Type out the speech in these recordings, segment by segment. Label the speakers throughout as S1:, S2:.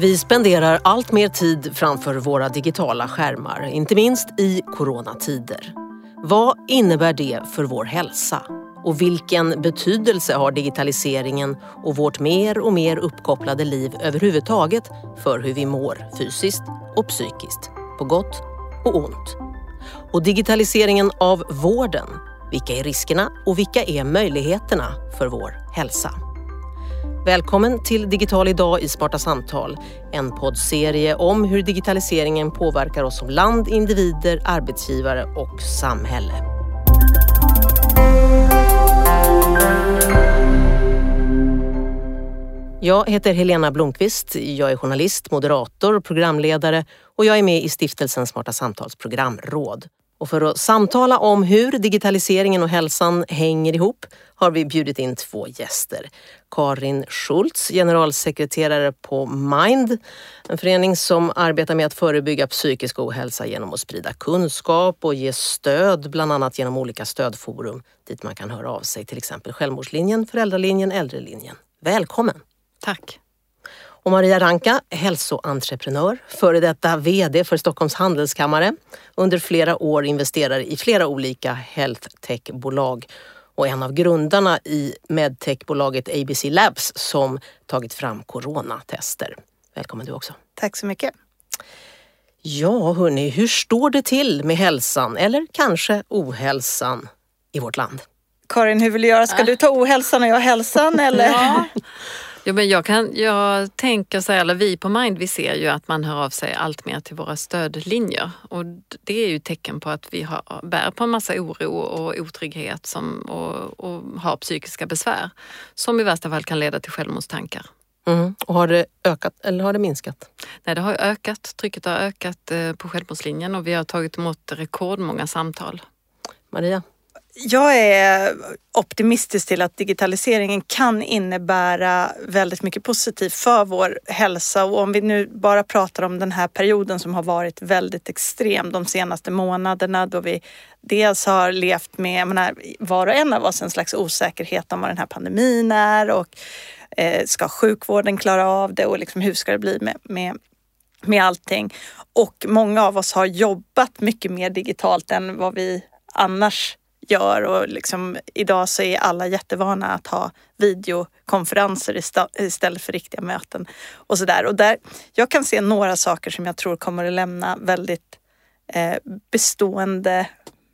S1: Vi spenderar allt mer tid framför våra digitala skärmar, inte minst i coronatider. Vad innebär det för vår hälsa? Och vilken betydelse har digitaliseringen och vårt mer och mer uppkopplade liv överhuvudtaget för hur vi mår fysiskt och psykiskt, på gott och ont? Och digitaliseringen av vården, vilka är riskerna och vilka är möjligheterna för vår hälsa? Välkommen till Digital idag i Smarta samtal. En poddserie om hur digitaliseringen påverkar oss som land, individer, arbetsgivare och samhälle. Jag heter Helena Blomqvist. Jag är journalist, moderator programledare och jag är med i stiftelsen Smarta samtals programråd. Och för att samtala om hur digitaliseringen och hälsan hänger ihop har vi bjudit in två gäster. Karin Schultz, generalsekreterare på Mind, en förening som arbetar med att förebygga psykisk ohälsa genom att sprida kunskap och ge stöd, bland annat genom olika stödforum dit man kan höra av sig, till exempel Självmordslinjen, Föräldralinjen, Äldrelinjen. Välkommen!
S2: Tack!
S1: Och Maria Ranka, hälsoentreprenör, före detta VD för Stockholms handelskammare. Under flera år investerare i flera olika health tech-bolag och en av grundarna i medtechbolaget ABC Labs som tagit fram coronatester. Välkommen du också.
S2: Tack så mycket.
S1: Ja, hörni, hur står det till med hälsan eller kanske ohälsan i vårt land?
S2: Karin, hur vill du göra? Ska du ta ohälsan och jag hälsan eller?
S3: Ja. Ja, men jag, kan, jag tänker så här, eller vi på Mind, vi ser ju att man hör av sig allt mer till våra stödlinjer och det är ju tecken på att vi har, bär på en massa oro och otrygghet som, och, och har psykiska besvär som i värsta fall kan leda till självmordstankar.
S1: Mm. Och har det ökat eller har det minskat?
S3: Nej, det har ökat. Trycket har ökat eh, på Självmordslinjen och vi har tagit emot rekordmånga samtal.
S1: Maria?
S2: Jag är optimistisk till att digitaliseringen kan innebära väldigt mycket positivt för vår hälsa och om vi nu bara pratar om den här perioden som har varit väldigt extrem de senaste månaderna då vi dels har levt med, menar, var och en av oss en slags osäkerhet om vad den här pandemin är och eh, ska sjukvården klara av det och liksom hur ska det bli med, med med allting. Och många av oss har jobbat mycket mer digitalt än vad vi annars gör och liksom, idag så är alla jättevana att ha videokonferenser istället för riktiga möten och sådär. Och där, jag kan se några saker som jag tror kommer att lämna väldigt eh, bestående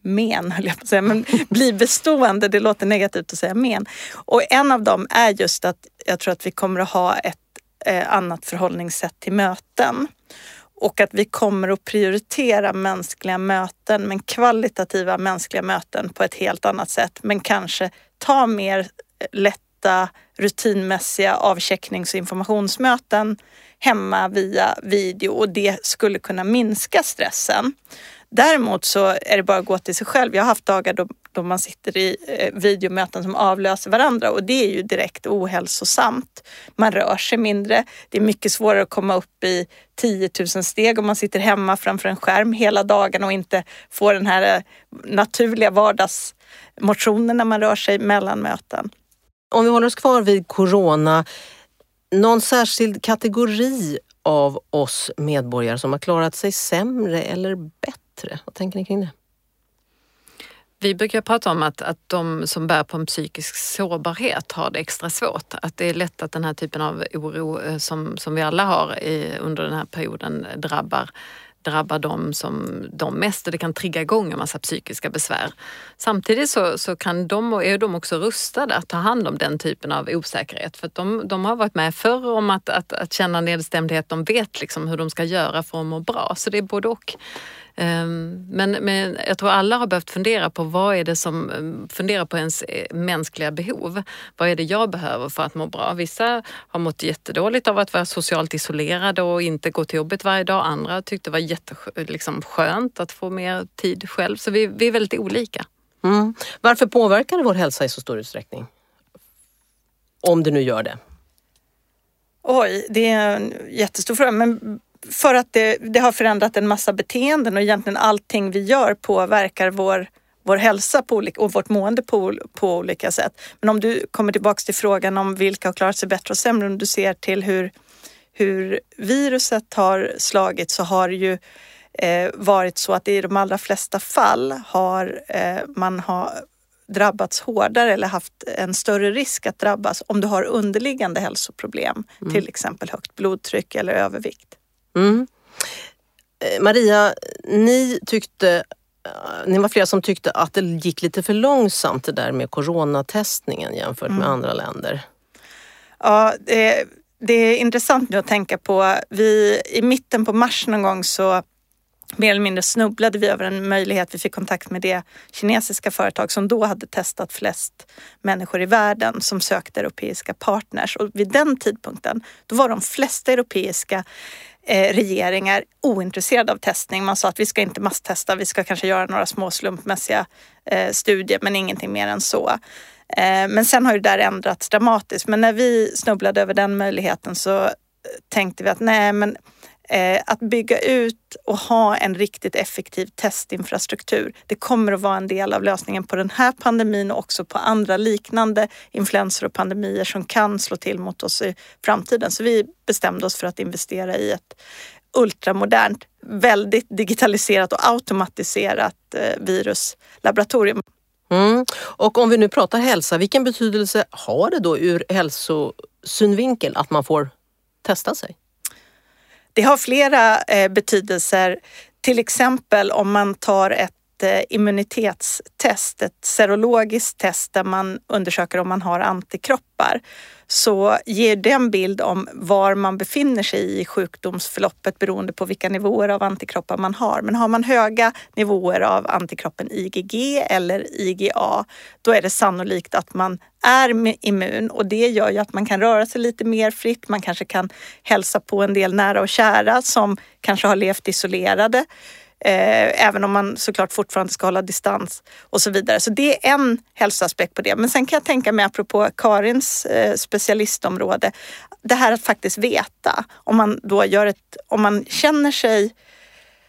S2: men, höll jag på att säga, men bli bestående, det låter negativt att säga men. Och en av dem är just att jag tror att vi kommer att ha ett eh, annat förhållningssätt till möten och att vi kommer att prioritera mänskliga möten, men kvalitativa mänskliga möten på ett helt annat sätt. Men kanske ta mer lätta rutinmässiga avchecknings och informationsmöten hemma via video och det skulle kunna minska stressen. Däremot så är det bara att gå till sig själv. Jag har haft dagar då, då man sitter i eh, videomöten som avlöser varandra och det är ju direkt ohälsosamt. Man rör sig mindre. Det är mycket svårare att komma upp i 10 000 steg om man sitter hemma framför en skärm hela dagen och inte får den här eh, naturliga vardagsmotionen när man rör sig mellan möten.
S1: Om vi håller oss kvar vid corona, någon särskild kategori av oss medborgare som har klarat sig sämre eller bättre? Vad tänker ni kring det?
S3: Vi brukar prata om att, att de som bär på en psykisk sårbarhet har det extra svårt. Att det är lätt att den här typen av oro eh, som, som vi alla har i, under den här perioden drabbar drabbar dem som de mest och det kan trigga igång en massa psykiska besvär. Samtidigt så, så kan de, är de också rustade att ta hand om den typen av osäkerhet för att de, de har varit med förr om att, att, att känna nedstämdhet. De vet liksom hur de ska göra för att må bra. Så det är både och. Ehm, men, men jag tror alla har behövt fundera på vad är det som, ehm, fundera på ens eh, mänskliga behov. Vad är det jag behöver för att må bra? Vissa har mått jättedåligt av att vara socialt isolerade och inte gå till jobbet varje dag. Andra tyckte det var jätteskönt liksom, att få mer tid själv. Så vi, vi är väldigt olika.
S1: Mm. Varför påverkar det vår hälsa i så stor utsträckning? Om det nu gör det.
S2: Oj, det är en jättestor fråga. Men för att det, det, har förändrat en massa beteenden och egentligen allting vi gör påverkar vår, vår hälsa på olika, och vårt mående på, på olika sätt. Men om du kommer tillbaks till frågan om vilka har klarat sig bättre och sämre, om du ser till hur, hur viruset har slagit så har det ju eh, varit så att i de allra flesta fall har eh, man har drabbats hårdare eller haft en större risk att drabbas om du har underliggande hälsoproblem, mm. till exempel högt blodtryck eller övervikt. Mm.
S1: Eh, Maria, ni tyckte eh, ni var flera som tyckte att det gick lite för långsamt det där med coronatestningen jämfört med mm. andra länder.
S2: Ja, det, det, är intressant nu att tänka på. Vi, I mitten på mars någon gång så mer eller mindre snubblade vi över en möjlighet. Vi fick kontakt med det kinesiska företag som då hade testat flest människor i världen som sökte europeiska partners. Och vid den tidpunkten, då var de flesta europeiska Eh, regeringar ointresserade av testning. Man sa att vi ska inte masstesta, vi ska kanske göra några små slumpmässiga eh, studier men ingenting mer än så. Eh, men sen har ju det där ändrats dramatiskt. Men när vi snubblade över den möjligheten så tänkte vi att nej men Eh, att bygga ut och ha en riktigt effektiv testinfrastruktur, det kommer att vara en del av lösningen på den här pandemin och också på andra liknande influenser och pandemier som kan slå till mot oss i framtiden. Så vi bestämde oss för att investera i ett ultramodernt, väldigt digitaliserat och automatiserat eh, viruslaboratorium.
S1: Mm. Och om vi nu pratar hälsa, vilken betydelse har det då ur hälsosynvinkel att man får testa sig?
S2: Det har flera eh, betydelser. Till exempel om man tar ett Eh, immunitetstest, ett serologiskt test där man undersöker om man har antikroppar så ger det en bild om var man befinner sig i sjukdomsförloppet beroende på vilka nivåer av antikroppar man har. Men har man höga nivåer av antikroppen IgG eller IgA, då är det sannolikt att man är immun och det gör ju att man kan röra sig lite mer fritt. Man kanske kan hälsa på en del nära och kära som kanske har levt isolerade. Eh, även om man såklart fortfarande ska hålla distans och så vidare. Så det är en hälsoaspekt på det. Men sen kan jag tänka mig, apropå Karins eh, specialistområde, det här att faktiskt veta. Om man då gör ett, om man känner sig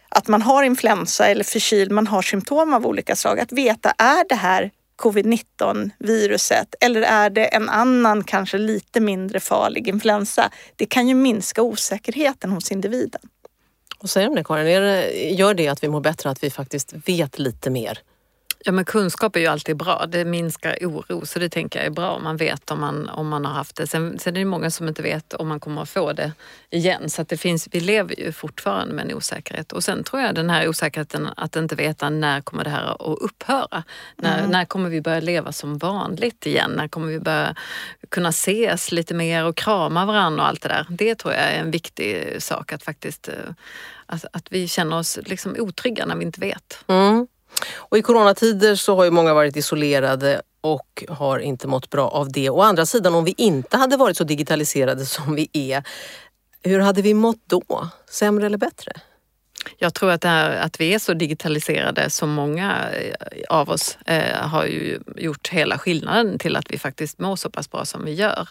S2: att man har influensa eller förkyld, man har symptom av olika slag, att veta är det här covid-19 viruset eller är det en annan kanske lite mindre farlig influensa? Det kan ju minska osäkerheten hos individen.
S1: Vad säger du om det Karin? Det, gör det att vi mår bättre att vi faktiskt vet lite mer?
S3: Ja men kunskap är ju alltid bra. Det minskar oro så det tänker jag är bra om man vet om man, om man har haft det. Sen, sen är det många som inte vet om man kommer att få det igen. Så att det finns, vi lever ju fortfarande med en osäkerhet. Och sen tror jag den här osäkerheten att inte veta när kommer det här att upphöra? När, mm. när kommer vi börja leva som vanligt igen? När kommer vi börja kunna ses lite mer och krama varandra och allt det där? Det tror jag är en viktig sak att faktiskt eh, att, att vi känner oss liksom otrygga när vi inte vet.
S1: Mm. Och I coronatider så har ju många varit isolerade och har inte mått bra av det. Å andra sidan, om vi inte hade varit så digitaliserade som vi är, hur hade vi mått då? Sämre eller bättre?
S3: Jag tror att, det här, att vi är så digitaliserade som många eh, av oss eh, har ju gjort hela skillnaden till att vi faktiskt mår så pass bra som vi gör.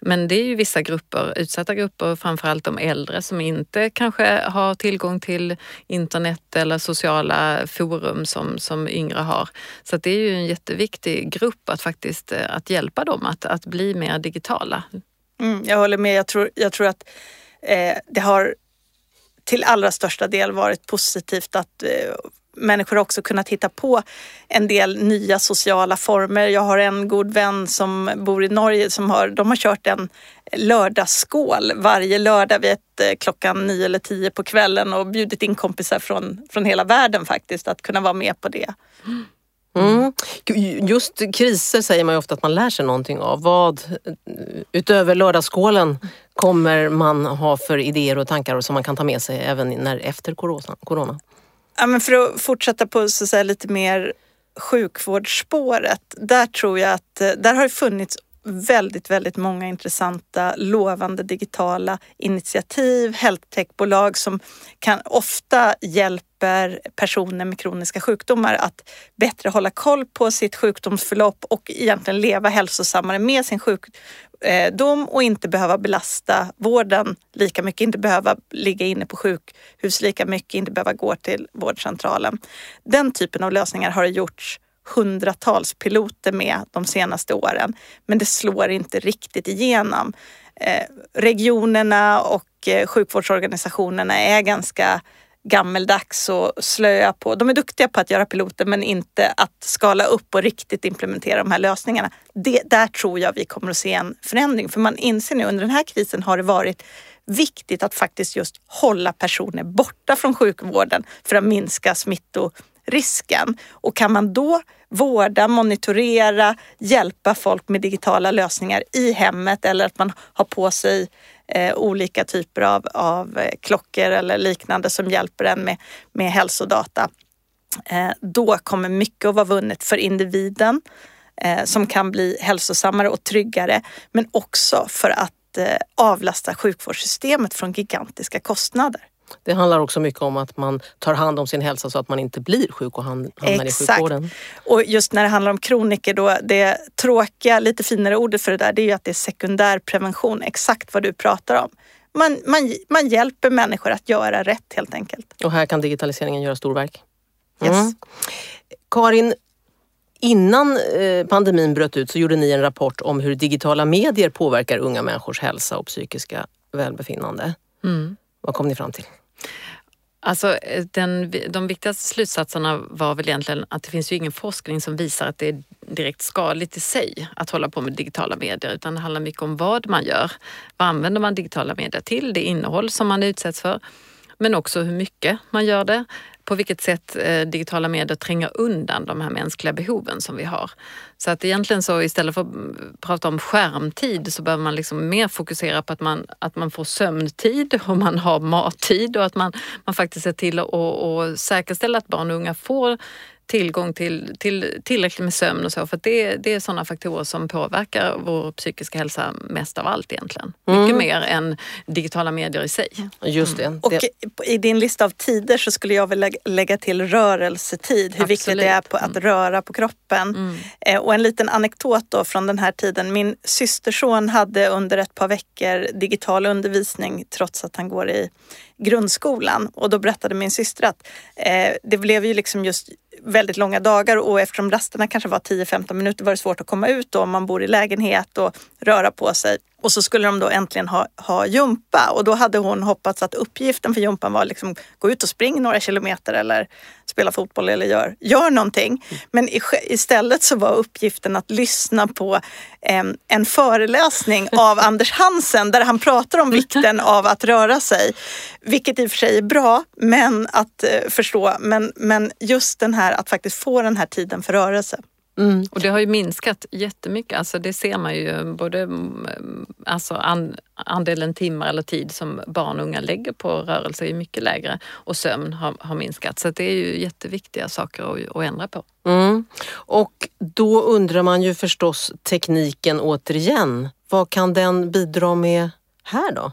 S3: Men det är ju vissa grupper, utsatta grupper, framförallt de äldre som inte kanske har tillgång till internet eller sociala forum som, som yngre har. Så det är ju en jätteviktig grupp att faktiskt eh, att hjälpa dem att, att bli mer digitala.
S2: Mm, jag håller med. Jag tror, jag tror att eh, det har till allra största del varit positivt att eh, människor också kunnat hitta på en del nya sociala former. Jag har en god vän som bor i Norge som har, de har kört en lördagsskål varje lördag vid ett, eh, klockan nio eller tio på kvällen och bjudit in kompisar från, från hela världen faktiskt att kunna vara med på det.
S1: Mm. Just kriser säger man ju ofta att man lär sig någonting av. Vad utöver lördagsskålen kommer man ha för idéer och tankar som man kan ta med sig även när, efter corona?
S2: Ja, men för att fortsätta på så att säga, lite mer sjukvårdsspåret. Där tror jag att eh, där har funnits väldigt, väldigt många intressanta lovande digitala initiativ, healthtechbolag som kan ofta hjälper personer med kroniska sjukdomar att bättre hålla koll på sitt sjukdomsförlopp och egentligen leva hälsosammare med sin sjukdom och inte behöva belasta vården lika mycket, inte behöva ligga inne på sjukhus lika mycket, inte behöva gå till vårdcentralen. Den typen av lösningar har det gjorts hundratals piloter med de senaste åren. Men det slår inte riktigt igenom. Eh, regionerna och eh, sjukvårdsorganisationerna är ganska gammeldags och slöa på. De är duktiga på att göra piloter men inte att skala upp och riktigt implementera de här lösningarna. Det, där tror jag vi kommer att se en förändring för man inser nu under den här krisen har det varit viktigt att faktiskt just hålla personer borta från sjukvården för att minska smittorisken. Och kan man då vårda, monitorera, hjälpa folk med digitala lösningar i hemmet eller att man har på sig eh, olika typer av, av eh, klockor eller liknande som hjälper en med, med hälsodata. Eh, då kommer mycket att vara vunnet för individen eh, som kan bli hälsosammare och tryggare men också för att eh, avlasta sjukvårdssystemet från gigantiska kostnader.
S1: Det handlar också mycket om att man tar hand om sin hälsa så att man inte blir sjuk och hamnar Exakt. i sjukvården.
S2: Och just när det handlar om kroniker då, det tråkiga, lite finare ordet för det där, det är ju att det är sekundär prevention, exakt vad du pratar om. Man, man, man hjälper människor att göra rätt helt enkelt.
S1: Och här kan digitaliseringen göra storverk. Mm. Yes. Karin, Innan eh, pandemin bröt ut så gjorde ni en rapport om hur digitala medier påverkar unga människors hälsa och psykiska välbefinnande. Mm. Vad kom ni fram till?
S3: Alltså, eh, den, de viktigaste slutsatserna var väl egentligen att det finns ju ingen forskning som visar att det är direkt skadligt i sig att hålla på med digitala medier utan det handlar mycket om vad man gör. Vad använder man digitala medier till? Det innehåll som man utsätts för men också hur mycket man gör det på vilket sätt eh, digitala medier tränger undan de här mänskliga behoven som vi har. Så att egentligen så istället för att mm, prata om skärmtid så behöver man liksom mer fokusera på att man, att man får sömntid och man har mattid och att man, man faktiskt ser till att och, och säkerställa att barn och unga får tillgång till, till tillräckligt med sömn och så. För det, det är sådana faktorer som påverkar vår psykiska hälsa mest av allt egentligen. Mm. Mycket mer än digitala medier i sig.
S1: Just det. Mm.
S2: Och i din lista av tider så skulle jag vilja lägga till rörelsetid. Hur Absolut. viktigt det är på att mm. röra på kroppen. Mm. Eh, och en liten anekdot då från den här tiden. Min systerson hade under ett par veckor digital undervisning trots att han går i grundskolan. Och då berättade min syster att eh, det blev ju liksom just väldigt långa dagar och eftersom rasterna kanske var 10-15 minuter var det svårt att komma ut då om man bor i lägenhet och röra på sig. Och så skulle de då äntligen ha, ha jumpa och då hade hon hoppats att uppgiften för jumpan var liksom gå ut och spring några kilometer eller spela fotboll eller gör, gör någonting. Men i, istället så var uppgiften att lyssna på en, en föreläsning av Anders Hansen där han pratar om vikten av att röra sig. Vilket i och för sig är bra men att eh, förstå. Men, men just den här att faktiskt få den här tiden för rörelse.
S3: Mm. Och det har ju minskat jättemycket. Alltså det ser man ju både mm, alltså an, andelen timmar eller tid som barn och unga lägger på rörelse är mycket lägre och sömn har, har minskat. Så det är ju jätteviktiga saker att, att ändra på.
S1: Mm. Och då undrar man ju förstås tekniken återigen. Vad kan den bidra med här då?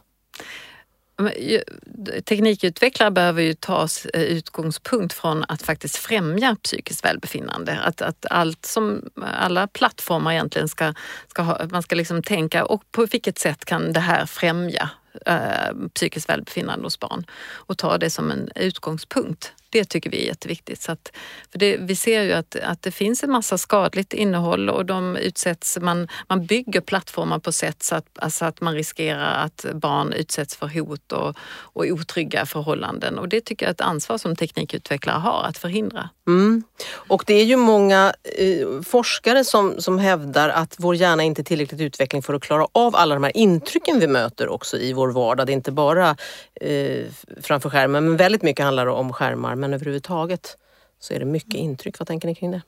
S3: Teknikutvecklare behöver ju ta eh, utgångspunkt från att faktiskt främja psykiskt välbefinnande. Att, att allt som alla plattformar egentligen ska, ska ha, man ska liksom tänka och på vilket sätt kan det här främja eh, psykiskt välbefinnande hos barn och ta det som en utgångspunkt det tycker vi är jätteviktigt. Så att, för det, vi ser ju att, att det finns en massa skadligt innehåll och de utsätts, man, man bygger plattformar på sätt så att, alltså att man riskerar att barn utsätts för hot och, och otrygga förhållanden. Och det tycker jag är ett ansvar som teknikutvecklare har att förhindra.
S1: Mm. Och det är ju många eh, forskare som, som hävdar att vår hjärna inte är tillräckligt utvecklad för att klara av alla de här intrycken vi möter också i vår vardag. Det är inte bara eh, framför skärmen men väldigt mycket handlar om skärmar men överhuvudtaget så är det mycket intryck. Vad tänker ni kring det?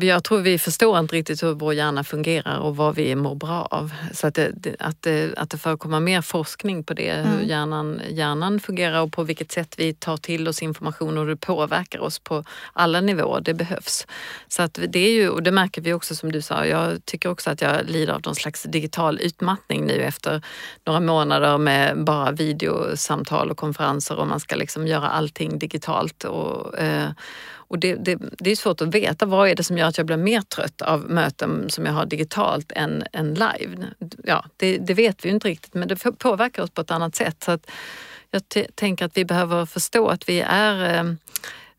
S3: Jag tror vi förstår inte riktigt hur vår hjärna fungerar och vad vi mår bra av. Så att det, att det, att det förekommer mer forskning på det, mm. hur hjärnan, hjärnan fungerar och på vilket sätt vi tar till oss information och hur det påverkar oss på alla nivåer, det behövs. Så att det är ju, och det märker vi också som du sa, jag tycker också att jag lider av någon slags digital utmattning nu efter några månader med bara videosamtal och konferenser och man ska liksom göra allting digitalt. Och, eh, och det, det, det, är svårt att veta vad är det som gör att jag blir mer trött av möten som jag har digitalt än, än live. Ja, det, det vet vi ju inte riktigt men det påverkar oss på ett annat sätt. Så att jag tänker att vi behöver förstå att vi är eh,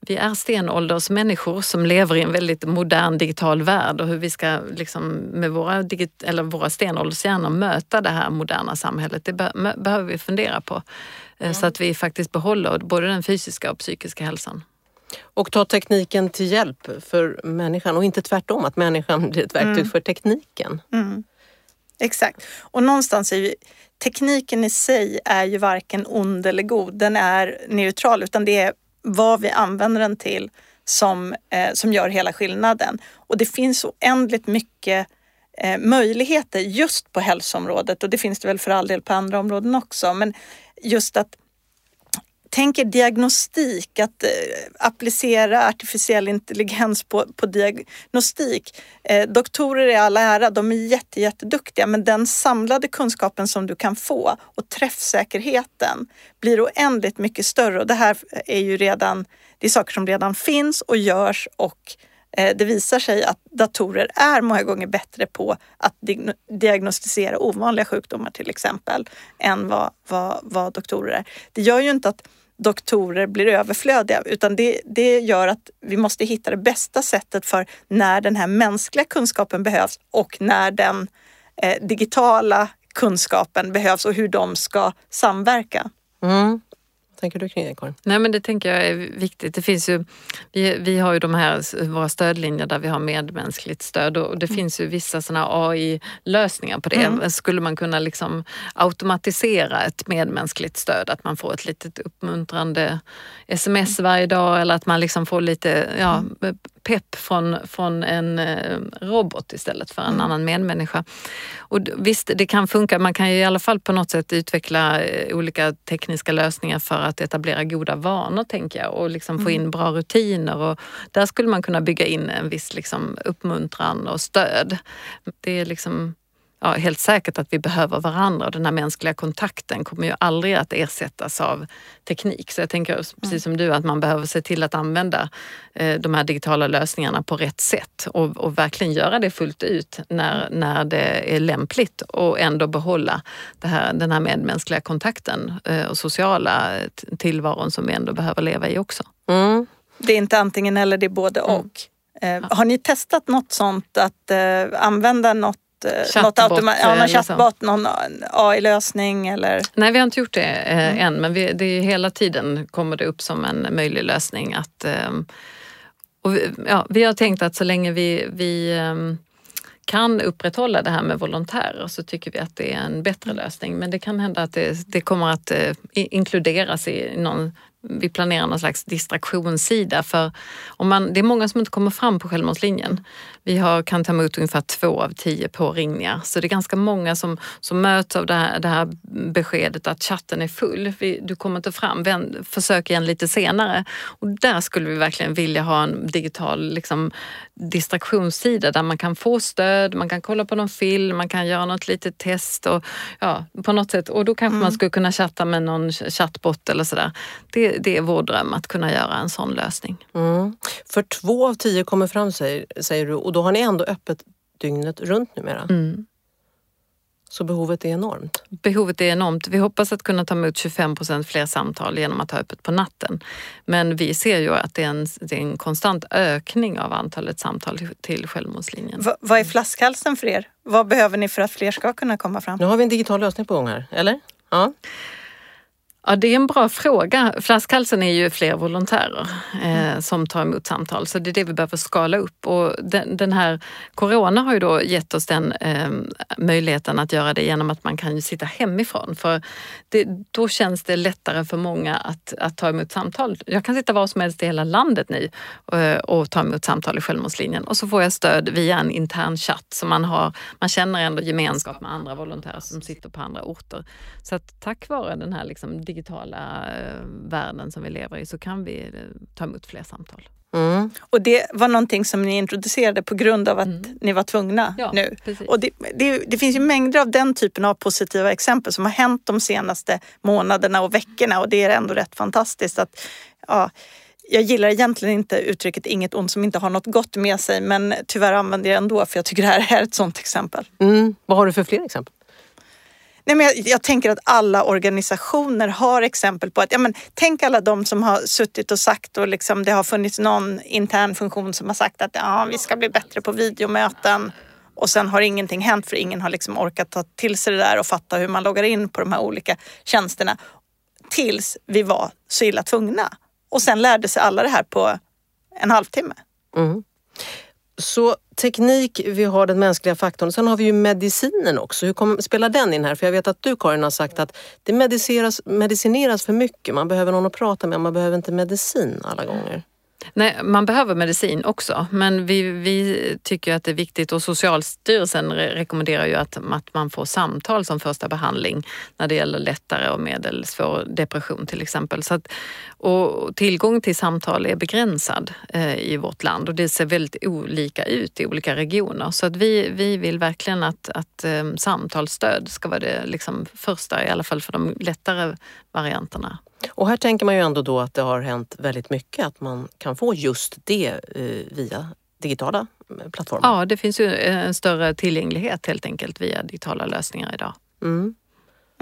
S3: vi är stenåldersmänniskor som lever i en väldigt modern digital värld och hur vi ska liksom med våra, digit, eller våra stenåldershjärnor möta det här moderna samhället. Det be behöver vi fundera på mm. så att vi faktiskt behåller både den fysiska och psykiska hälsan.
S1: Och ta tekniken till hjälp för människan och inte tvärtom, att människan blir ett verktyg mm. för tekniken.
S2: Mm. Exakt. Och någonstans är ju, tekniken i sig är ju varken ond eller god. Den är neutral utan det är vad vi använder den till som, eh, som gör hela skillnaden. Och det finns oändligt mycket eh, möjligheter just på hälsoområdet och det finns det väl för all del på andra områden också. Men just att tänker diagnostik, att eh, applicera artificiell intelligens på, på diagnostik. Eh, doktorer är alla ära, de är jätte, jätteduktiga men den samlade kunskapen som du kan få och träffsäkerheten blir oändligt mycket större och det här är ju redan, det är saker som redan finns och görs och eh, det visar sig att datorer är många gånger bättre på att diagnostisera ovanliga sjukdomar till exempel än vad, vad, vad doktorer är. Det gör ju inte att doktorer blir överflödiga utan det, det gör att vi måste hitta det bästa sättet för när den här mänskliga kunskapen behövs och när den eh, digitala kunskapen behövs och hur de ska samverka.
S1: Mm tänker du kring det Karin?
S3: Nej men det tänker jag är viktigt. Det finns ju, vi, vi har ju de här våra stödlinjer där vi har medmänskligt stöd och det mm. finns ju vissa sådana AI-lösningar på det. Mm. Skulle man kunna liksom automatisera ett medmänskligt stöd? Att man får ett litet uppmuntrande sms varje dag eller att man liksom får lite ja, mm pepp från, från en eh, robot istället för en mm. annan medmänniska. Och visst, det kan funka. Man kan ju i alla fall på något sätt utveckla eh, olika tekniska lösningar för att etablera goda vanor, tänker jag, och liksom mm. få in bra rutiner. Och där skulle man kunna bygga in en viss liksom, uppmuntran och stöd. Det är liksom ja, helt säkert att vi behöver varandra och den här mänskliga kontakten kommer ju aldrig att ersättas av teknik. Så jag tänker precis mm. som du att man behöver se till att använda eh, de här digitala lösningarna på rätt sätt och, och, verkligen göra det fullt ut när, när det är lämpligt och ändå behålla det här, den här medmänskliga kontakten eh, och sociala tillvaron som vi ändå behöver leva i också.
S2: Mm. Det är inte antingen eller, det är både mm. och. Mm. Har ni testat något sånt att eh, använda något
S3: Chatbot, något automa-
S2: ja, någon chatbot, någon AI-lösning eller?
S3: Nej, vi har inte gjort det eh, mm. än men vi, det är hela tiden kommer det upp som en möjlig lösning att eh, och vi, ja, vi har tänkt att så länge vi, vi eh, kan upprätthålla det här med volontärer så tycker vi att det är en bättre mm. lösning. Men det kan hända att det, det kommer att eh, inkluderas i någon vi planerar någon slags distraktionssida för om man, det är många som inte kommer fram på självmordslinjen. Vi har, kan ta emot ungefär två av tio påringningar så det är ganska många som, som möts av det här, det här beskedet att chatten är full. Vi, du kommer inte fram, Vänd, försök igen lite senare. Och där skulle vi verkligen vilja ha en digital liksom, distraktionssida där man kan få stöd, man kan kolla på någon film, man kan göra något litet test och ja, på något sätt. Och då kanske mm. man skulle kunna chatta med någon chattbot eller sådär. Det, det, är vår dröm att kunna göra en sån lösning.
S1: Mm. För två av tio kommer fram säger, säger du och då har ni ändå öppet dygnet runt numera.
S3: Mm.
S1: Så behovet är enormt?
S3: Behovet är enormt. Vi hoppas att kunna ta emot 25 procent fler samtal genom att ha öppet på natten. Men vi ser ju att det är en, det är en konstant ökning av antalet samtal till Självmordslinjen.
S2: V vad är flaskhalsen för er? Vad behöver ni för att fler ska kunna komma fram?
S1: Nu har vi en digital lösning på gång här, eller? Ja.
S3: Ja, det är en bra fråga. Flaskhalsen är ju fler volontärer eh, som tar emot samtal, så det är det vi behöver skala upp. Och den, den här Corona har ju då gett oss den eh, möjligheten att göra det genom att man kan ju sitta hemifrån. För det, då känns det lättare för många att, att ta emot samtal. Jag kan sitta var som helst i hela landet nu och, och ta emot samtal i Självmordslinjen och så får jag stöd via en intern chatt så man, har, man känner ändå gemenskap med andra volontärer som sitter på andra orter. Så att tack vare den här liksom digitala eh, världen som vi lever i så kan vi eh, ta emot fler samtal.
S2: Mm. Och det var någonting som ni introducerade på grund av att mm. ni var tvungna
S3: ja,
S2: nu.
S3: Precis.
S2: Och det, det, det, finns ju mängder av den typen av positiva exempel som har hänt de senaste månaderna och veckorna och det är ändå rätt fantastiskt att ja, jag gillar egentligen inte uttrycket inget ont som inte har något gott med sig men tyvärr använder jag det ändå för jag tycker det här är ett sånt exempel.
S1: Mm. Vad har du för fler exempel?
S2: Nej, men jag, jag, tänker att alla organisationer har exempel på att, ja, men, tänk alla de som har suttit och sagt och liksom, det har funnits någon intern funktion som har sagt att ja, vi ska bli bättre på videomöten och sen har ingenting hänt för ingen har liksom orkat ta till sig det där och fatta hur man loggar in på de här olika tjänsterna. Tills vi var så illa tvungna. Och sen lärde sig alla det här på en halvtimme. Mm.
S1: Så teknik, vi har den mänskliga faktorn. Sen har vi ju medicinen också. Hur kom, spelar den in här? För jag vet att du Karin har sagt att det medicineras för mycket. Man behöver någon att prata med, man behöver inte medicin alla gånger.
S3: Nej, man behöver medicin också men vi, vi tycker att det är viktigt och Socialstyrelsen rekommenderar ju att, att man får samtal som första behandling när det gäller lättare och medelsvår depression till exempel. Så att, och tillgång till samtal är begränsad eh, i vårt land och det ser väldigt olika ut i olika regioner. Så att vi, vi vill verkligen att, att eh, samtalsstöd ska vara det liksom första, i alla fall för de lättare varianterna.
S1: Och här tänker man ju ändå då att det har hänt väldigt mycket, att man kan få just det eh, via digitala eh, plattformar.
S3: Ja, det finns ju en större tillgänglighet helt enkelt via digitala lösningar idag. Mm.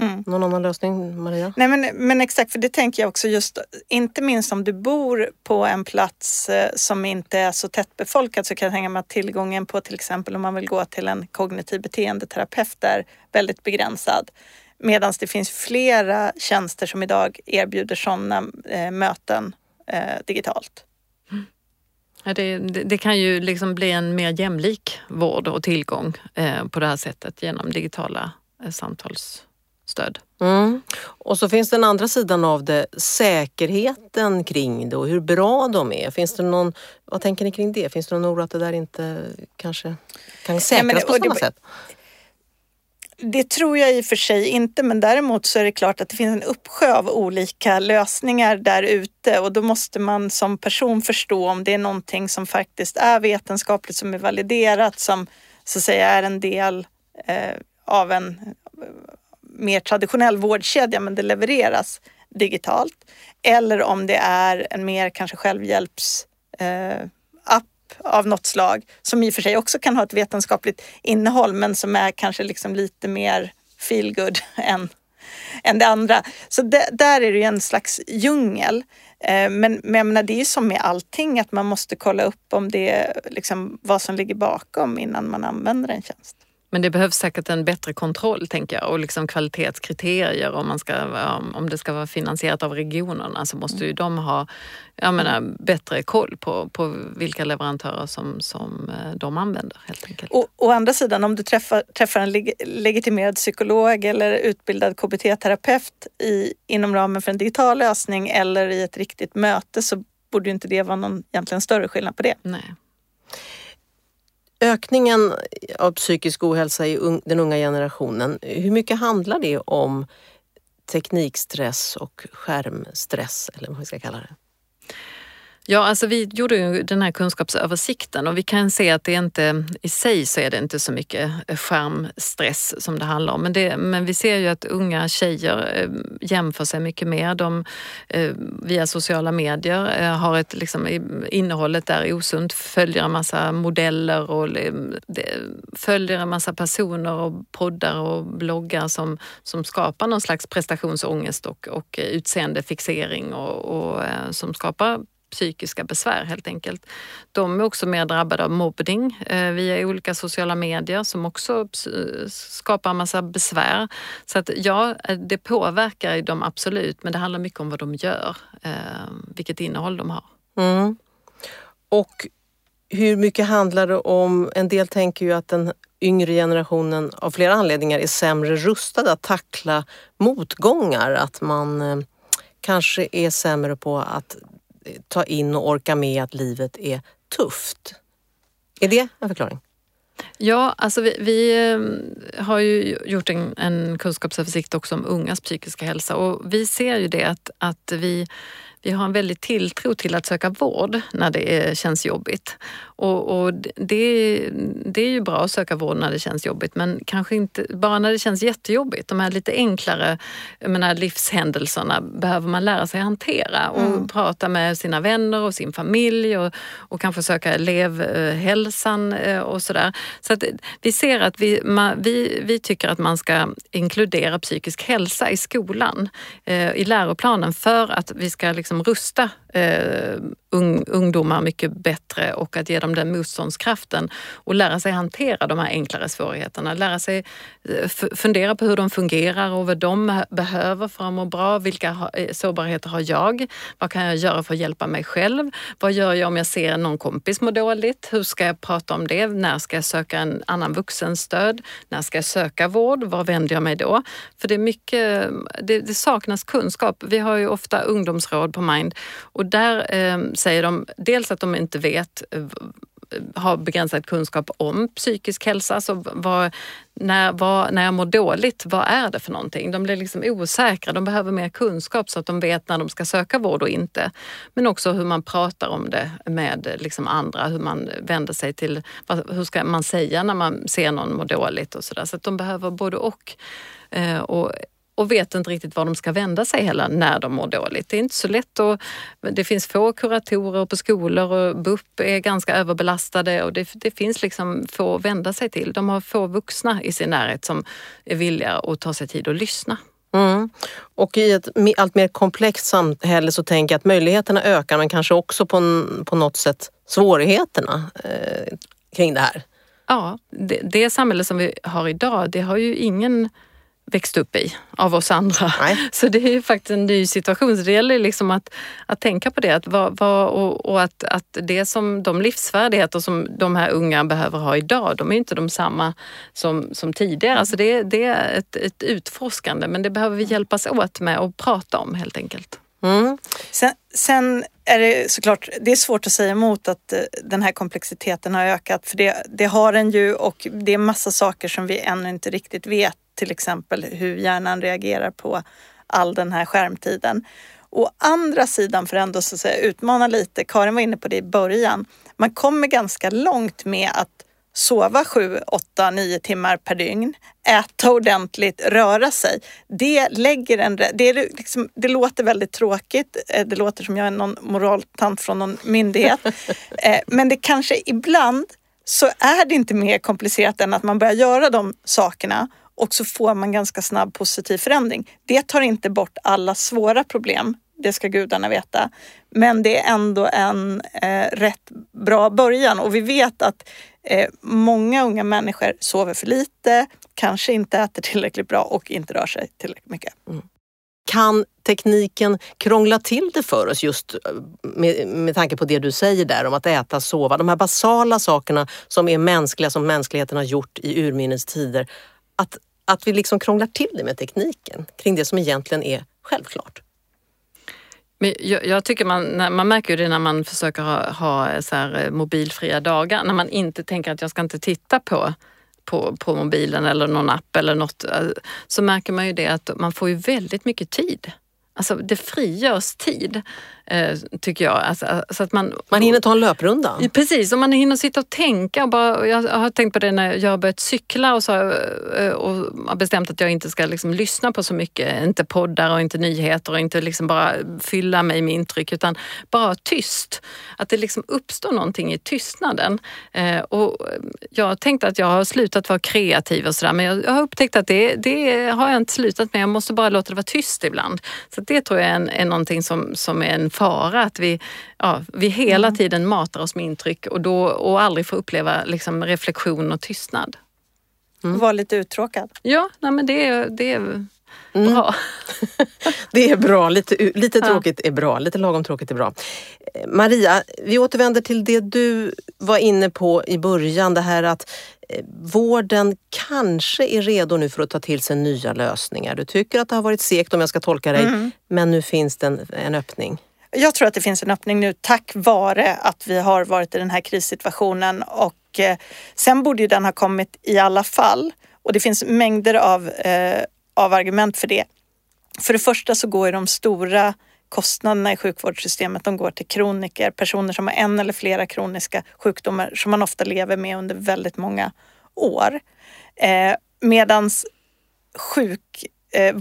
S1: Mm. Någon annan lösning, Maria?
S2: Nej, men, men exakt, för det tänker jag också just, inte minst om du bor på en plats eh, som inte är så tättbefolkad så kan jag tänka mig att tillgången på till exempel om man vill gå till en kognitiv beteendeterapeut är väldigt begränsad. Medan det finns flera tjänster som idag erbjuder sådana eh, möten eh, digitalt.
S3: Mm. Ja, det, det, kan ju liksom bli en mer jämlik vård och tillgång eh, på det här sättet genom digitala eh, samtalsstöd. Mm.
S1: Och så finns den andra sidan av det, säkerheten kring det och hur bra de är. Finns det någon, vad tänker ni kring det? Finns det någon oro att det där inte kanske kan säkras Nej, det, på samma sätt?
S2: Det tror jag i och för sig inte, men däremot så är det klart att det finns en uppsjö av olika lösningar där ute och då måste man som person förstå om det är någonting som faktiskt är vetenskapligt, som är validerat, som så att säga är en del eh, av en eh, mer traditionell vårdkedja, men det levereras digitalt. Eller om det är en mer kanske självhjälps eh, av något slag som i och för sig också kan ha ett vetenskapligt innehåll men som är kanske liksom lite mer feelgood än, än det andra. Så det, där är det ju en slags djungel. Eh, men, men jag menar, det är ju som med allting att man måste kolla upp om det liksom vad som ligger bakom innan man använder en tjänst.
S3: Men det behövs säkert en bättre kontroll tänker jag och liksom kvalitetskriterier om, man ska, om det ska vara finansierat av regionerna så måste ju de ha jag menar, bättre koll på, på vilka leverantörer som, som eh, de använder helt enkelt.
S2: Och, å andra sidan om du träffar, träffar en leg, legitimerad psykolog eller utbildad KBT-terapeut inom ramen för en digital lösning eller i ett riktigt möte så borde inte det vara någon egentligen större skillnad på det.
S3: Nej.
S1: Ökningen av psykisk ohälsa i den unga generationen, hur mycket handlar det om teknikstress och skärmstress eller vad vi ska kalla det?
S3: Ja, alltså vi gjorde ju den här kunskapsöversikten och vi kan se att det inte, i sig så är det inte så mycket eh, skärmstress som det handlar om. Men, det, men vi ser ju att unga tjejer eh, jämför sig mycket mer. De eh, via sociala medier har ett, liksom, innehållet där är osunt, följer en massa modeller och följer en massa personer och poddar och bloggar som, som skapar någon slags prestationsångest och, och utseendefixering och, och som skapar psykiska besvär helt enkelt. De är också mer drabbade av mobbning eh, via olika sociala medier som också skapar en massa besvär. Så att ja, eh, det påverkar dem absolut men det handlar mycket om vad de gör, eh, vilket innehåll de har. Mm.
S1: Och hur mycket handlar det om, en del tänker ju att den yngre generationen av flera anledningar är sämre rustad att tackla motgångar, att man eh, kanske är sämre på att ta in och orka med att livet är tufft. Är det en förklaring?
S3: Ja, alltså vi, vi ehm, har ju gjort en, en kunskapsöversikt också om ungas psykiska hälsa och vi ser ju det att, att vi vi har en väldig tilltro till att söka vård när det känns jobbigt. Och, och det, det, är ju bra att söka vård när det känns jobbigt men kanske inte bara när det känns jättejobbigt. De här lite enklare menar, livshändelserna behöver man lära sig hantera och mm. prata med sina vänner och sin familj och, och kanske söka elevhälsan eh, och sådär. Så att vi ser att vi, man, vi, vi tycker att man ska inkludera psykisk hälsa i skolan, eh, i läroplanen för att vi ska liksom rusta eh, ung, ungdomar mycket bättre och att ge dem den motståndskraften och lära sig hantera de här enklare svårigheterna. Lära sig eh, fundera på hur de fungerar och vad de behöver för att må bra. Vilka eh, sårbarheter har jag? Vad kan jag göra för att hjälpa mig själv? Vad gör jag om jag ser någon kompis må dåligt? Hur ska jag prata om det? När ska jag söka en annan vuxens stöd? När ska jag söka vård? Var vänder jag mig då? För det är mycket, det, det saknas kunskap. Vi har ju ofta ungdomsråd på Mind och där eh, säger de dels att de inte vet eh, har begränsad kunskap om psykisk hälsa. Alltså, så vad, när, vad, när jag mår dåligt, vad är det för någonting? De blir liksom osäkra, de behöver mer kunskap så att de vet när de ska söka vård och inte. Men också hur man pratar om det med eh, liksom andra, hur man vänder sig till, hur ska man säga när man ser någon må dåligt och sådär. Så att de behöver både och. Eh, och och vet inte riktigt var de ska vända sig heller när de mår dåligt. Det är inte så lätt och det finns få kuratorer på skolor och BUP är ganska överbelastade och det, det finns liksom få att vända sig till. De har få vuxna i sin närhet som är villiga att ta sig tid att lyssna.
S1: Mm. Och i ett allt mer komplext samhälle så tänker jag att möjligheterna ökar men kanske också på, på något sätt svårigheterna eh, kring det här.
S3: Ja, det, det samhälle som vi har idag, det har ju ingen växt upp i av oss andra. Nej. Så det är ju faktiskt en ny situation. Så det gäller liksom att, att tänka på det att vad, vad, och, och, att, att det som de livsfärdigheter som de här unga behöver ha idag, de är inte de samma som, som tidigare. Alltså det, det är ett, ett utforskande men det behöver vi hjälpas åt med och prata om helt enkelt.
S2: Mm. Sen, sen, är det såklart, det är svårt att säga emot att eh, den här komplexiteten har ökat för det, det har den ju och det är massa saker som vi ännu inte riktigt vet till exempel hur hjärnan reagerar på all den här skärmtiden. Å andra sidan, för ändå så att säga, utmana lite, Karin var inne på det i början, man kommer ganska långt med att sova 7, 8, 9 timmar per dygn, äta ordentligt, röra sig. Det, lägger en, det, liksom, det låter väldigt tråkigt, eh, det låter som jag är någon moraltant från någon myndighet. Eh, men det kanske ibland så är det inte mer komplicerat än att man börjar göra de sakerna och så får man ganska snabb positiv förändring. Det tar inte bort alla svåra problem, det ska gudarna veta. Men det är ändå en eh, rätt bra början och vi vet att eh, många unga människor sover för lite, kanske inte äter tillräckligt bra och inte rör sig tillräckligt mycket. Mm.
S1: Kan tekniken krångla till det för oss just eh, med, med tanke på det du säger där om att äta, sova, de här basala sakerna som är mänskliga, som mänskligheten har gjort i urminnes tider att, att vi liksom krånglar till det med tekniken kring det som egentligen är självklart.
S3: Men jag, jag tycker man, man märker det när man försöker ha, ha så här eh, mobilfria dagar, när man inte tänker att jag ska inte titta på på, på mobilen eller någon app eller något, eh, så märker man ju det att man får ju väldigt mycket tid. Alltså det frigörs tid, tycker jag. Alltså, så att man,
S1: man hinner ta en löprunda.
S3: Precis, och man hinner sitta och tänka. Och bara, jag har tänkt på det när jag har börjat cykla och, så, eh, och har bestämt att jag inte ska liksom lyssna på så mycket. Inte poddar och inte nyheter och inte liksom bara fylla mig med intryck utan bara tyst. Att det liksom uppstår någonting i tystnaden. Eh, och jag tänkte att jag har slutat vara kreativ och sådär men jag har upptäckt att det, det har jag inte slutat med. Jag måste bara låta det vara tyst ibland. Så det tror jag är, är någonting som, som är en fara, att vi, ja, vi hela mm. tiden matar oss med intryck och, då, och aldrig får uppleva liksom, reflektion och tystnad.
S2: Mm. Var lite uttråkad.
S3: Ja, nej, men det, är, det är mm. bra.
S1: det är bra, lite, lite tråkigt är bra, lite lagom tråkigt är bra. Maria, vi återvänder till det du var inne på i början, det här att Eh, vården kanske är redo nu för att ta till sig nya lösningar. Du tycker att det har varit segt om jag ska tolka dig, mm. men nu finns det en, en öppning.
S2: Jag tror att det finns en öppning nu tack vare att vi har varit i den här krissituationen och eh, sen borde ju den ha kommit i alla fall. Och det finns mängder av, eh, av argument för det. För det första så går ju de stora kostnaderna i sjukvårdssystemet de går till kroniker, personer som har en eller flera kroniska sjukdomar som man ofta lever med under väldigt många år. Eh, medans sjuk eh,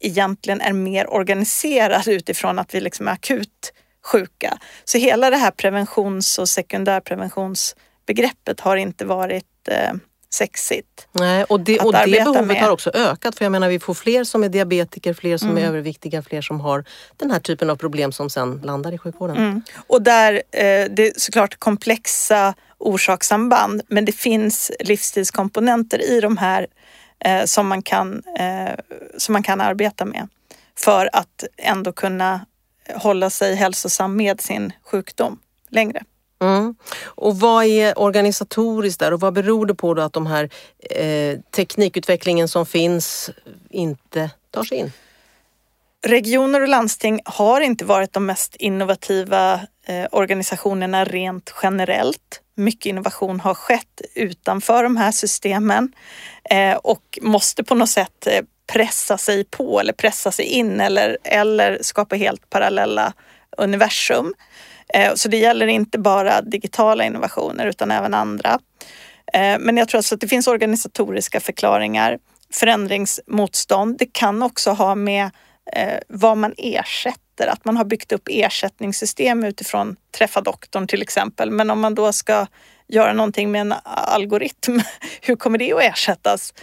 S2: egentligen är mer organiserad utifrån att vi liksom är akut sjuka. Så hela det här preventions och sekundärpreventionsbegreppet har inte varit eh, sexigt.
S1: Nej, och det, och det behovet med. har också ökat för jag menar vi får fler som är diabetiker, fler som mm. är överviktiga, fler som har den här typen av problem som sen landar i sjukvården. Mm.
S2: Och där, eh, det är såklart komplexa orsakssamband men det finns livsstilskomponenter i de här eh, som, man kan, eh, som man kan arbeta med för att ändå kunna hålla sig hälsosam med sin sjukdom längre.
S1: Mm. Och vad är organisatoriskt där och vad beror det på då att de här eh, teknikutvecklingen som finns inte tar sig in?
S2: Regioner och landsting har inte varit de mest innovativa eh, organisationerna rent generellt. Mycket innovation har skett utanför de här systemen eh, och måste på något sätt eh, pressa sig på eller pressa sig in eller, eller skapa helt parallella universum. Eh, så det gäller inte bara digitala innovationer utan även andra. Men jag tror alltså att det finns organisatoriska förklaringar, förändringsmotstånd. Det kan också ha med vad man ersätter, att man har byggt upp ersättningssystem utifrån träffa doktorn till exempel. Men om man då ska göra någonting med en algoritm, hur kommer det att ersättas?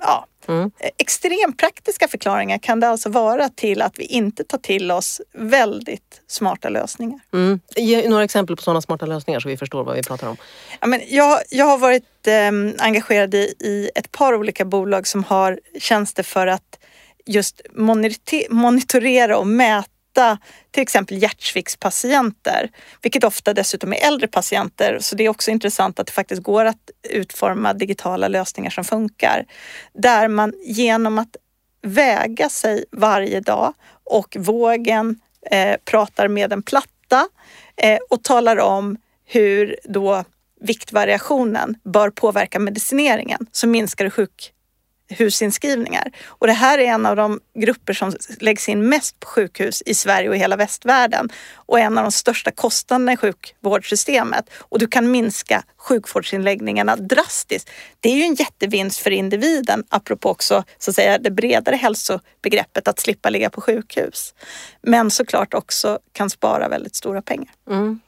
S2: Ja, mm. Extremt praktiska förklaringar kan det alltså vara till att vi inte tar till oss väldigt smarta lösningar.
S1: Mm. Ge några exempel på sådana smarta lösningar så vi förstår vad vi pratar om.
S2: Ja, men jag, jag har varit eh, engagerad i, i ett par olika bolag som har tjänster för att just monitorera och mäta till exempel hjärtsviktspatienter, vilket ofta dessutom är äldre patienter. Så det är också intressant att det faktiskt går att utforma digitala lösningar som funkar. Där man genom att väga sig varje dag och vågen eh, pratar med en platta eh, och talar om hur då viktvariationen bör påverka medicineringen så minskar det sjuk sjukhusinskrivningar. Och det här är en av de grupper som läggs in mest på sjukhus i Sverige och hela västvärlden och en av de största kostnaderna i sjukvårdssystemet. Och du kan minska sjukvårdsinläggningarna drastiskt. Det är ju en jättevinst för individen, apropå också så att säga, det bredare hälsobegreppet att slippa ligga på sjukhus. Men såklart också kan spara väldigt stora pengar. Mm.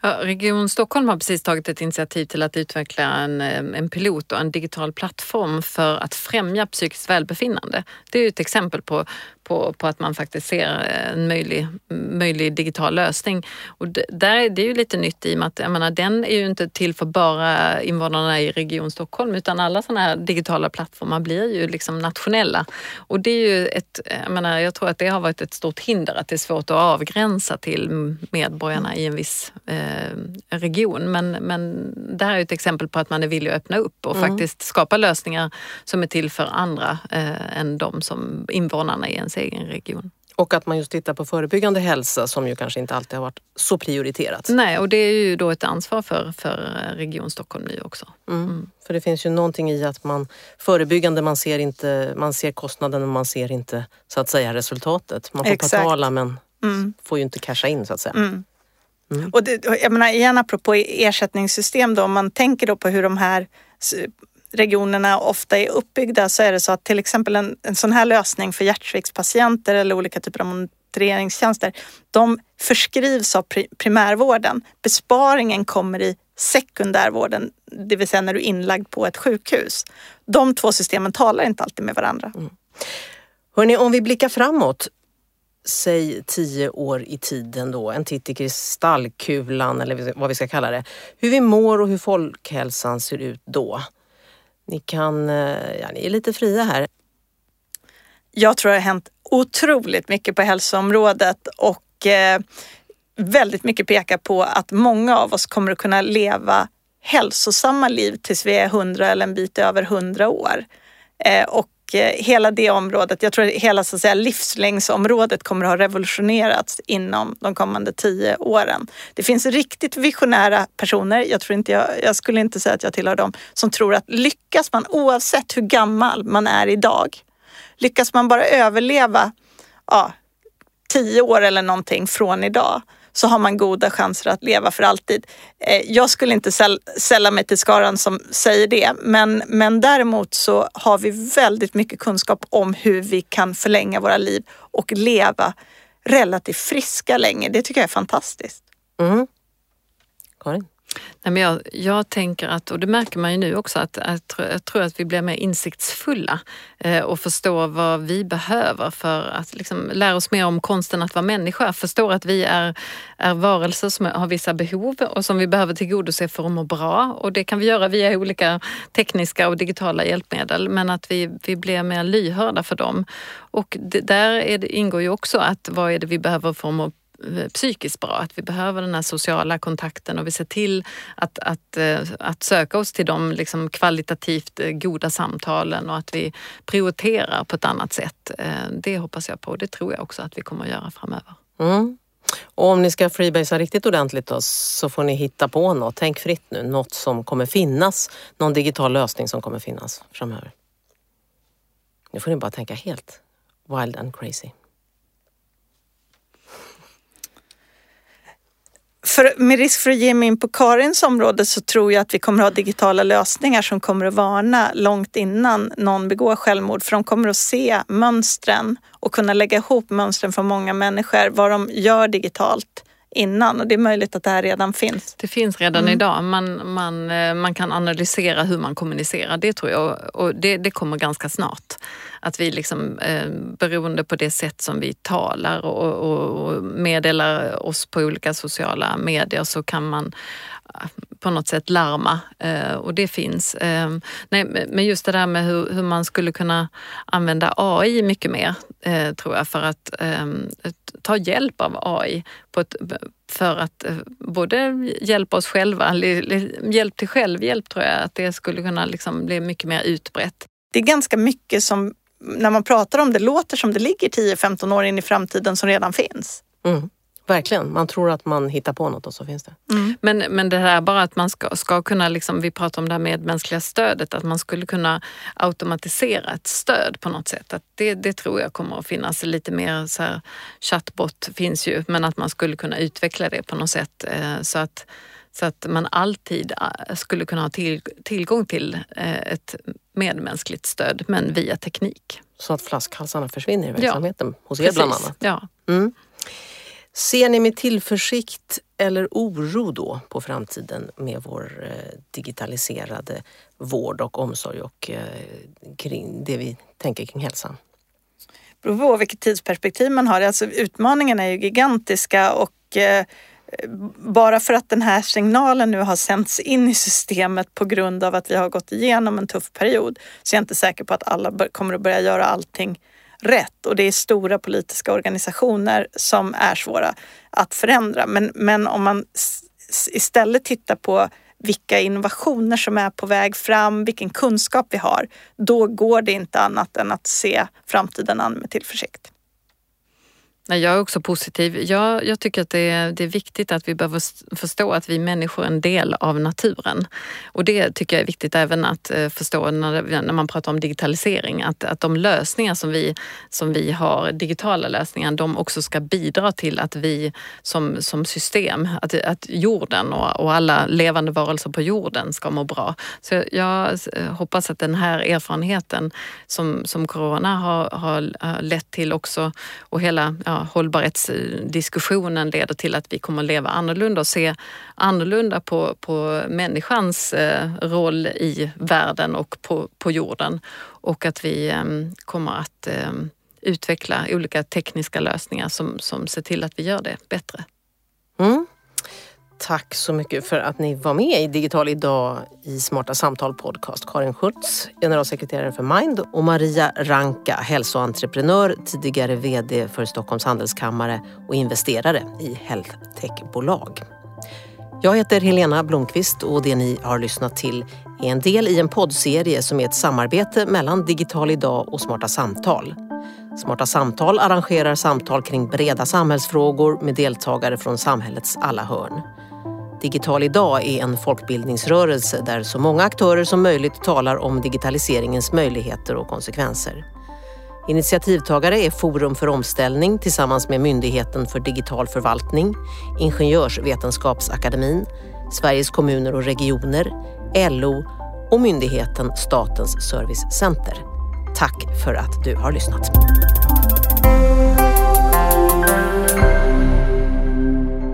S3: Ja, Region Stockholm har precis tagit ett initiativ till att utveckla en, en pilot och en digital plattform för att främja psykiskt välbefinnande. Det är ett exempel på, på, på att man faktiskt ser eh, en möjlig, möjlig digital lösning. Och det, där, det är ju lite nytt i och med att jag menar, den är ju inte till för bara invånarna i Region Stockholm utan alla sådana här digitala plattformar blir ju liksom nationella. Och det är ju ett, jag menar, jag tror att det har varit ett stort hinder att det är svårt att avgränsa till medborgarna i en viss eh, region. Men, men det här är ett exempel på att man är villig att öppna upp och mm. faktiskt skapa lösningar som är till för andra eh, än de som invånarna i ens egen region.
S1: Och att man just tittar på förebyggande hälsa som ju kanske inte alltid har varit så prioriterat.
S3: Nej, och det är ju då ett ansvar för, för Region Stockholm nu också.
S1: Mm. Mm. För det finns ju någonting i att man förebyggande, man ser, inte, man ser kostnaden och man ser inte så att säga resultatet. Man får Exakt. betala men mm. får ju inte casha in så att säga. Mm.
S2: Och det, jag menar igen apropå ersättningssystem då, om man tänker då på hur de här regionerna ofta är uppbyggda så är det så att till exempel en, en sån här lösning för hjärtsviktspatienter eller olika typer av monitoreringstjänster, de förskrivs av primärvården. Besparingen kommer i sekundärvården, det vill säga när du är inlagd på ett sjukhus. De två systemen talar inte alltid med varandra. Mm.
S1: Hörrni, om vi blickar framåt, säg tio år i tiden då, en titt i kristallkulan eller vad vi ska kalla det. Hur vi mår och hur folkhälsan ser ut då. Ni kan, eh, ja, ni är lite fria här.
S2: Jag tror det har hänt otroligt mycket på hälsoområdet och eh, väldigt mycket pekar på att många av oss kommer att kunna leva hälsosamma liv tills vi är hundra eller en bit över hundra år. Eh, och Eh, hela det området, jag tror att hela så att säga, livslängdsområdet kommer att ha revolutionerats inom de kommande tio åren. Det finns riktigt visionära personer, jag, tror inte jag, jag skulle inte säga att jag tillhör dem, som tror att lyckas man oavsett hur gammal man är idag, lyckas man bara överleva ja, tio år eller någonting från idag så har man goda chanser att leva för alltid. Eh, jag skulle inte sälla mig till skaran som säger det, men, men däremot så har vi väldigt mycket kunskap om hur vi kan förlänga våra liv och leva relativt friska länge. Det tycker jag är fantastiskt. Mm.
S1: Karin?
S3: Nej, men jag, jag tänker att, och det märker man ju nu också, att, att jag tror att vi blir mer insiktsfulla eh, och förstår vad vi behöver för att liksom lära oss mer om konsten att vara människa. Förstår att vi är, är varelser som har vissa behov och som vi behöver tillgodose för att må bra. Och det kan vi göra via olika tekniska och digitala hjälpmedel, men att vi, vi blir mer lyhörda för dem. Och det, där är det, ingår ju också att vad är det vi behöver för att må Eh, psykiskt bra, att vi behöver den här sociala kontakten och vi ser till att, att, eh, att söka oss till de liksom kvalitativt eh, goda samtalen och att vi prioriterar på ett annat sätt. Det hoppas jag på och det tror jag också att vi kommer att göra framöver.
S1: Mm. Och om ni ska freebasea riktigt ordentligt då, så får ni hitta på något. Tänk fritt nu, något som kommer finnas. Någon digital lösning som kommer finnas framöver. Nu får ni bara tänka helt wild and crazy.
S2: För, med risk för att ge mig in på Karins område så tror jag att vi kommer att ha digitala lösningar som kommer att varna långt innan någon begår självmord. För de kommer att se mönstren och kunna lägga ihop mönstren för många människor, vad de gör digitalt innan och det är möjligt att det här redan finns.
S3: Det finns redan mm. idag. Man, man, eh, man kan analysera hur man kommunicerar. Det tror jag och det, det kommer ganska snart. Att vi liksom, eh, beroende på det sätt som vi talar och, och, och meddelar oss på olika sociala medier så kan man eh, på något sätt larma eh, och det finns. Eh, nej, men just det där med hur, hur, man skulle kunna använda AI mycket mer eh, tror jag för att eh, ta hjälp av AI på ett, för att eh, både hjälpa oss själva, hjälp till självhjälp tror jag att det skulle kunna liksom bli mycket mer utbrett.
S2: Det är ganska mycket som när man pratar om det låter som det ligger 10-15 år in i framtiden som redan finns.
S1: Mm. Verkligen, man tror att man hittar på något och så finns det.
S3: Mm. Men, men det här bara att man ska, ska kunna, liksom, vi pratar om det här medmänskliga stödet, att man skulle kunna automatisera ett stöd på något sätt. Att det, det tror jag kommer att finnas lite mer så här, chatbot finns ju, men att man skulle kunna utveckla det på något sätt eh, så att så att man alltid eh, skulle kunna ha till, tillgång till eh, ett medmänskligt stöd, men via teknik.
S1: Så att flaskhalsarna försvinner i verksamheten ja, hos er bland annat?
S3: Ja.
S1: Mm. Ser ni med tillförsikt eller oro då på framtiden med vår eh, digitaliserade vård och omsorg och kring det vi tänker kring hälsan?
S2: Det beror på vilket tidsperspektiv man har. Alltså, utmaningarna är ju gigantiska och bara för att den här signalen nu har sänts in i systemet på grund av att vi har gått igenom en tuff period så är jag inte säker på att alla kommer att börja göra allting rätt och det är stora politiska organisationer som är svåra att förändra. Men, men om man istället tittar på vilka innovationer som är på väg fram, vilken kunskap vi har, då går det inte annat än att se framtiden an med tillförsikt.
S3: Nej, jag är också positiv. Jag, jag tycker att det är, det är viktigt att vi behöver förstå att vi människor är en del av naturen. Och det tycker jag är viktigt även att eh, förstå när, när man pratar om digitalisering. Att, att de lösningar som vi, som vi har, digitala lösningar, de också ska bidra till att vi som, som system, att, att jorden och, och alla levande varelser på jorden ska må bra. Så jag, jag eh, hoppas att den här erfarenheten som, som corona har, har lett till också och hela ja, hållbarhetsdiskussionen leder till att vi kommer att leva annorlunda och se annorlunda på, på människans eh, roll i världen och på, på jorden. Och att vi ehm, kommer att ehm, utveckla olika tekniska lösningar som, som ser till att vi gör det bättre.
S1: Tack så mycket för att ni var med i Digital idag i Smarta Samtal Podcast. Karin Schultz, generalsekreterare för Mind och Maria Ranka, hälsoentreprenör, tidigare VD för Stockholms Handelskammare och investerare i healthtechbolag. Jag heter Helena Blomqvist och det ni har lyssnat till är en del i en poddserie som är ett samarbete mellan Digital idag och Smarta Samtal. Smarta Samtal arrangerar samtal kring breda samhällsfrågor med deltagare från samhällets alla hörn. Digital idag är en folkbildningsrörelse där så många aktörer som möjligt talar om digitaliseringens möjligheter och konsekvenser. Initiativtagare är Forum för omställning tillsammans med Myndigheten för digital förvaltning, Ingenjörsvetenskapsakademin, Sveriges kommuner och regioner, LO och myndigheten Statens servicecenter. Tack för att du har lyssnat.